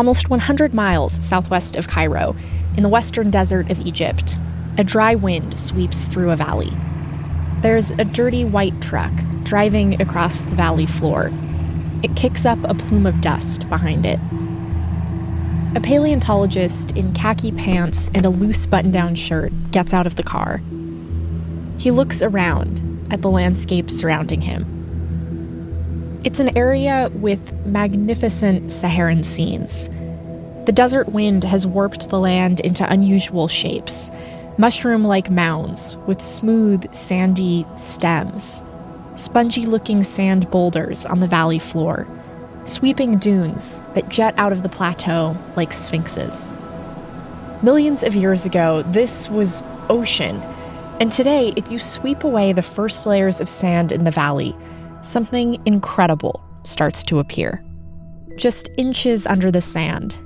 Almost 100 miles southwest of Cairo, in the western desert of Egypt, a dry wind sweeps through a valley. There's a dirty white truck driving across the valley floor. It kicks up a plume of dust behind it. A paleontologist in khaki pants and a loose button down shirt gets out of the car. He looks around at the landscape surrounding him. It's an area with magnificent Saharan scenes. The desert wind has warped the land into unusual shapes mushroom like mounds with smooth, sandy stems, spongy looking sand boulders on the valley floor, sweeping dunes that jet out of the plateau like sphinxes. Millions of years ago, this was ocean. And today, if you sweep away the first layers of sand in the valley, something incredible starts to appear. Just inches under the sand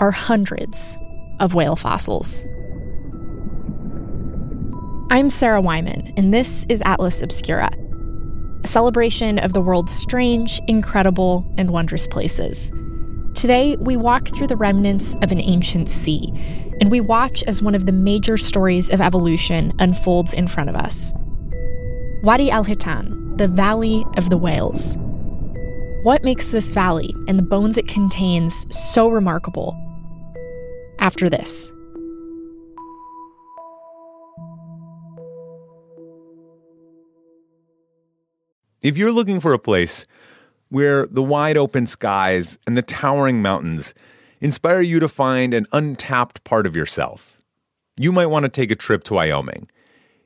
are hundreds of whale fossils. I'm Sarah Wyman, and this is Atlas Obscura, a celebration of the world's strange, incredible, and wondrous places. Today, we walk through the remnants of an ancient sea, and we watch as one of the major stories of evolution unfolds in front of us. Wadi al Hitan, the Valley of the Whales. What makes this valley and the bones it contains so remarkable? After this. If you're looking for a place where the wide open skies and the towering mountains inspire you to find an untapped part of yourself, you might want to take a trip to Wyoming.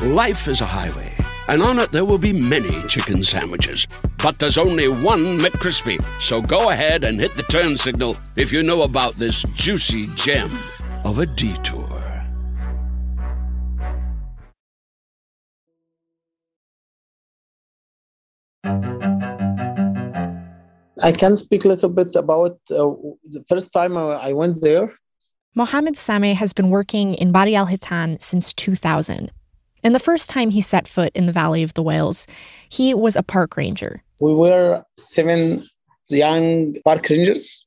Life is a highway, and on it there will be many chicken sandwiches. But there's only one McCrispy. So go ahead and hit the turn signal if you know about this juicy gem of a detour. I can speak a little bit about uh, the first time I went there. Mohammed Sameh has been working in Wadi al Hitan since 2000. And the first time he set foot in the Valley of the Whales, he was a park ranger. We were seven young park rangers,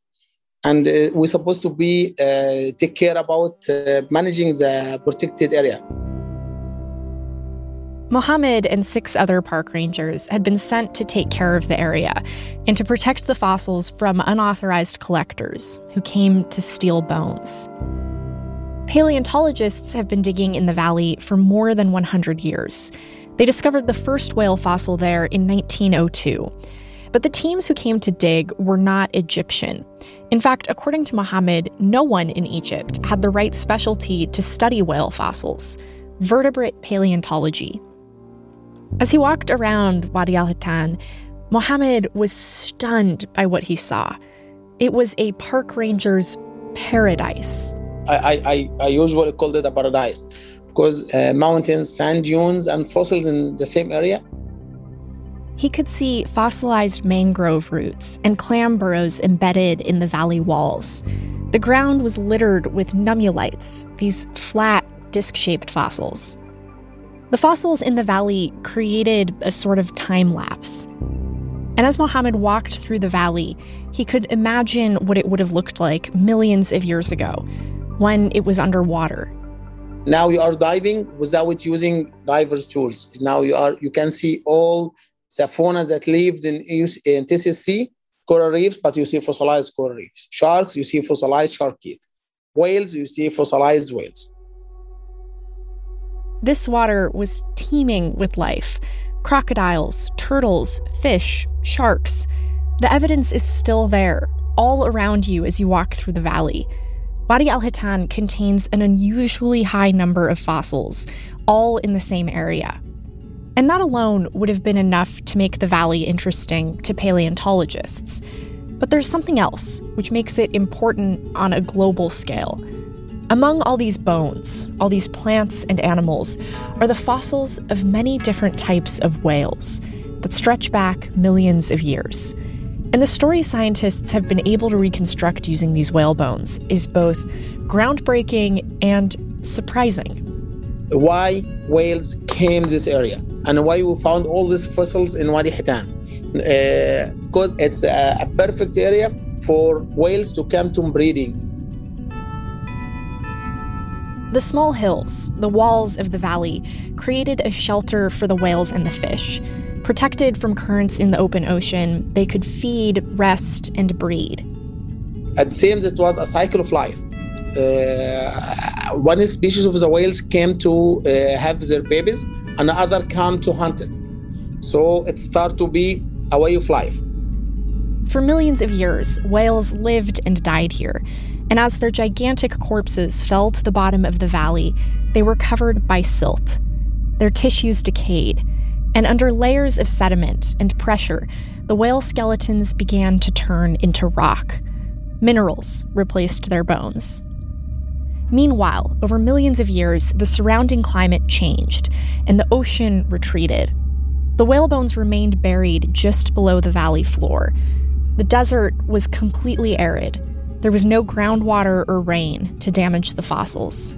and uh, we're supposed to be uh, take care about uh, managing the protected area. Mohammed and six other park rangers had been sent to take care of the area and to protect the fossils from unauthorized collectors who came to steal bones. Paleontologists have been digging in the valley for more than 100 years. They discovered the first whale fossil there in 1902. But the teams who came to dig were not Egyptian. In fact, according to Mohammed, no one in Egypt had the right specialty to study whale fossils vertebrate paleontology. As he walked around Wadi al Hitan, Mohammed was stunned by what he saw. It was a park ranger's paradise. I, I, I usually call it a paradise because uh, mountains, sand dunes, and fossils in the same area. He could see fossilized mangrove roots and clam burrows embedded in the valley walls. The ground was littered with nummulites, these flat, disc shaped fossils. The fossils in the valley created a sort of time lapse. And as Mohammed walked through the valley, he could imagine what it would have looked like millions of years ago when it was underwater. Now you are diving without using divers tools. Now you are you can see all the fauna that lived in, in Tethys Sea, coral reefs, but you see fossilized coral reefs. Sharks, you see fossilized shark teeth. Whales, you see fossilized whales. This water was teeming with life crocodiles, turtles, fish, sharks. The evidence is still there, all around you as you walk through the valley. Wadi al Hitan contains an unusually high number of fossils, all in the same area. And that alone would have been enough to make the valley interesting to paleontologists. But there's something else which makes it important on a global scale. Among all these bones, all these plants and animals, are the fossils of many different types of whales that stretch back millions of years. And the story scientists have been able to reconstruct using these whale bones is both groundbreaking and surprising. Why whales came this area and why we found all these fossils in Wadi Hitan. Uh, because it's a, a perfect area for whales to come to breeding. The small hills, the walls of the valley, created a shelter for the whales and the fish. Protected from currents in the open ocean, they could feed, rest, and breed. It seems it was a cycle of life. Uh, one species of the whales came to uh, have their babies, and the other came to hunt it. So it started to be a way of life. For millions of years, whales lived and died here. And as their gigantic corpses fell to the bottom of the valley, they were covered by silt. Their tissues decayed. And under layers of sediment and pressure, the whale skeletons began to turn into rock. Minerals replaced their bones. Meanwhile, over millions of years, the surrounding climate changed and the ocean retreated. The whale bones remained buried just below the valley floor. The desert was completely arid. There was no groundwater or rain to damage the fossils.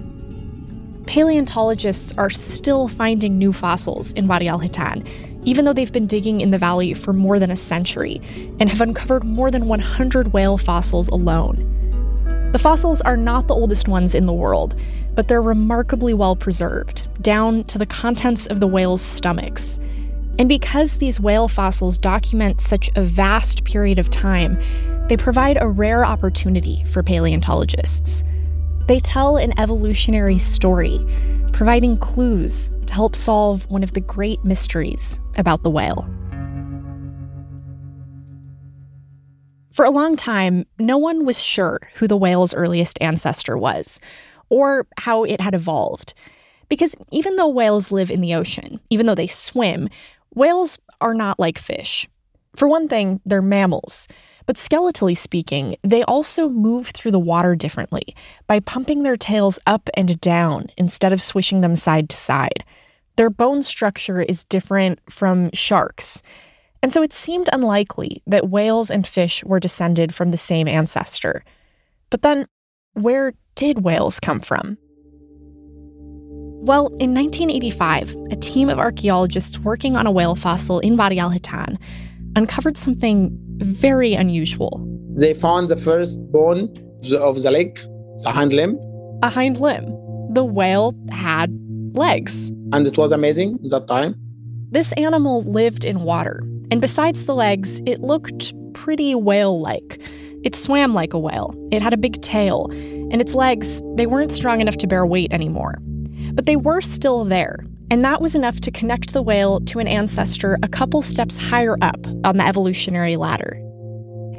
Paleontologists are still finding new fossils in Wadi al Hitan, even though they've been digging in the valley for more than a century and have uncovered more than 100 whale fossils alone. The fossils are not the oldest ones in the world, but they're remarkably well preserved, down to the contents of the whales' stomachs. And because these whale fossils document such a vast period of time, they provide a rare opportunity for paleontologists. They tell an evolutionary story, providing clues to help solve one of the great mysteries about the whale. For a long time, no one was sure who the whale's earliest ancestor was, or how it had evolved. Because even though whales live in the ocean, even though they swim, whales are not like fish. For one thing, they're mammals. But skeletally speaking, they also move through the water differently by pumping their tails up and down instead of swishing them side to side. Their bone structure is different from sharks. And so it seemed unlikely that whales and fish were descended from the same ancestor. But then, where did whales come from? Well, in 1985, a team of archaeologists working on a whale fossil in Wadi al Hitan uncovered something very unusual. They found the first bone of the leg, the hind limb. A hind limb. The whale had legs. And it was amazing at that time. This animal lived in water, and besides the legs, it looked pretty whale like. It swam like a whale, it had a big tail, and its legs, they weren't strong enough to bear weight anymore. But they were still there, and that was enough to connect the whale to an ancestor a couple steps higher up on the evolutionary ladder.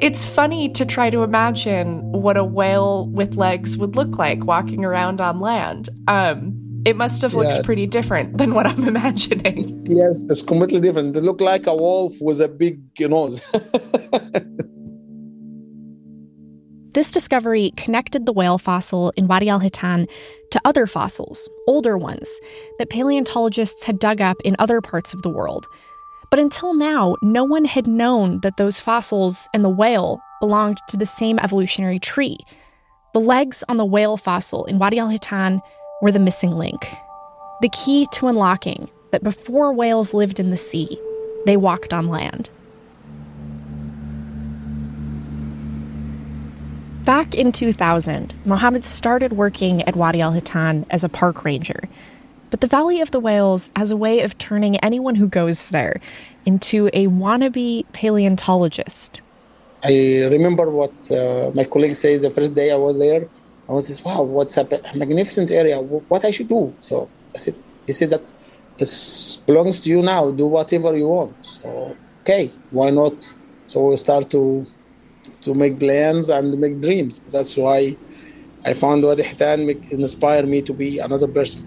It's funny to try to imagine what a whale with legs would look like walking around on land. Um, it must have looked yes. pretty different than what I'm imagining. Yes, it's completely different. They look like a wolf with a big nose. this discovery connected the whale fossil in Wadi al Hitan to other fossils, older ones, that paleontologists had dug up in other parts of the world. But until now, no one had known that those fossils and the whale belonged to the same evolutionary tree. The legs on the whale fossil in Wadi al Hitan were the missing link. The key to unlocking that before whales lived in the sea, they walked on land. Back in 2000, Mohammed started working at Wadi al Hitan as a park ranger. But the Valley of the Whales has a way of turning anyone who goes there into a wannabe paleontologist. I remember what uh, my colleague said the first day I was there. I was just, wow, what's a magnificent area. What I should do. So I said, he said that it belongs to you now. Do whatever you want. So, okay, why not? So we start to to make plans and make dreams. That's why I found Wadi Hitan inspired me to be another person.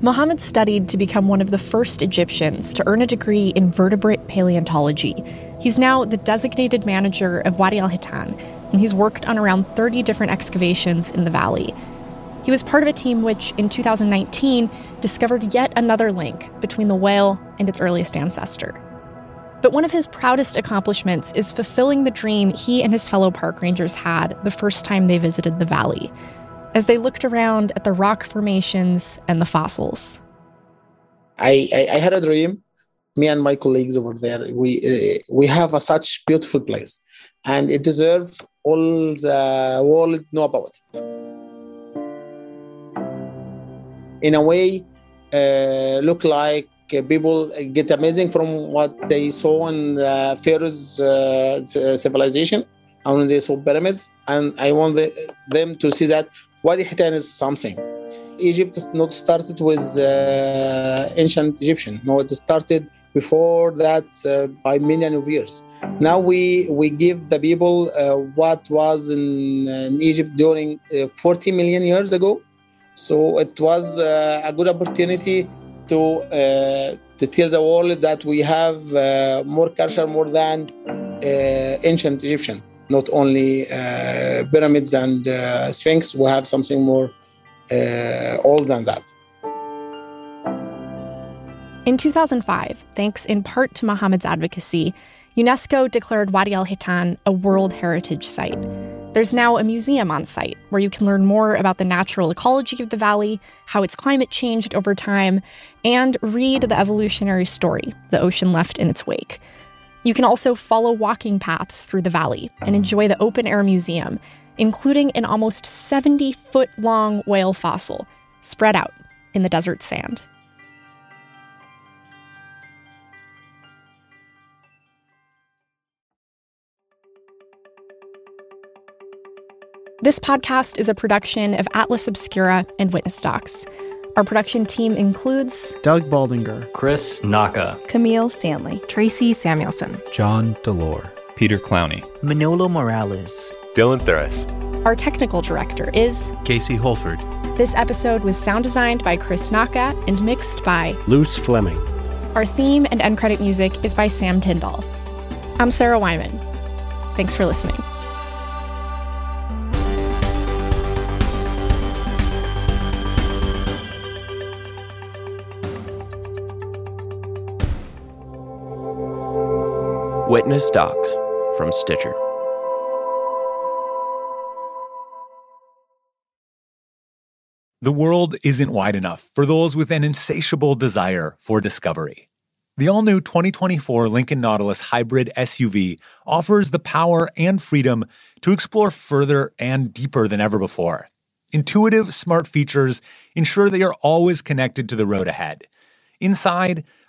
Mohammed studied to become one of the first Egyptians to earn a degree in vertebrate paleontology. He's now the designated manager of Wadi al Hitan, and he's worked on around 30 different excavations in the valley. He was part of a team which, in 2019, discovered yet another link between the whale and its earliest ancestor. But one of his proudest accomplishments is fulfilling the dream he and his fellow park rangers had the first time they visited the valley, as they looked around at the rock formations and the fossils. I, I, I had a dream. Me and my colleagues over there, we uh, we have a such beautiful place, and it deserves all the world know about it. In a way, uh, look like people get amazing from what they saw in Pharaoh's uh, civilization and they saw pyramids. And I want the, them to see that Wadi Hitan is something. Egypt is not started with uh, ancient Egyptian. No, it started before that uh, by millions of years. Now we we give the people uh, what was in, in Egypt during uh, 40 million years ago. So it was uh, a good opportunity to uh, to tell the world that we have uh, more culture more than uh, ancient Egyptian. Not only uh, pyramids and uh, Sphinx, we have something more old than that. In 2005, thanks in part to Mohammed's advocacy, UNESCO declared Wadi al Hitan a World Heritage Site. There's now a museum on site where you can learn more about the natural ecology of the valley, how its climate changed over time, and read the evolutionary story the ocean left in its wake. You can also follow walking paths through the valley and ah. enjoy the open air museum, including an almost 70 foot long whale fossil spread out in the desert sand. This podcast is a production of Atlas Obscura and Witness Docs. Our production team includes Doug Baldinger, Chris Naka, Kameel Stanley, Tracy Samuelson, John Delore, Peter Clowney, Manolo Morales, Dylan Thuras. Our technical director is Casey Holford. This episode was sound designed by Chris Naka and mixed by Luce Fleming. Our theme and end credit music is by Sam Tyndall. I'm Sarah Wyman. Thanks for listening. Witness Docs from Stitcher. The world isn't wide enough for those with an insatiable desire for discovery. The all new 2024 Lincoln Nautilus Hybrid SUV offers the power and freedom to explore further and deeper than ever before. Intuitive, smart features ensure that you're always connected to the road ahead. Inside,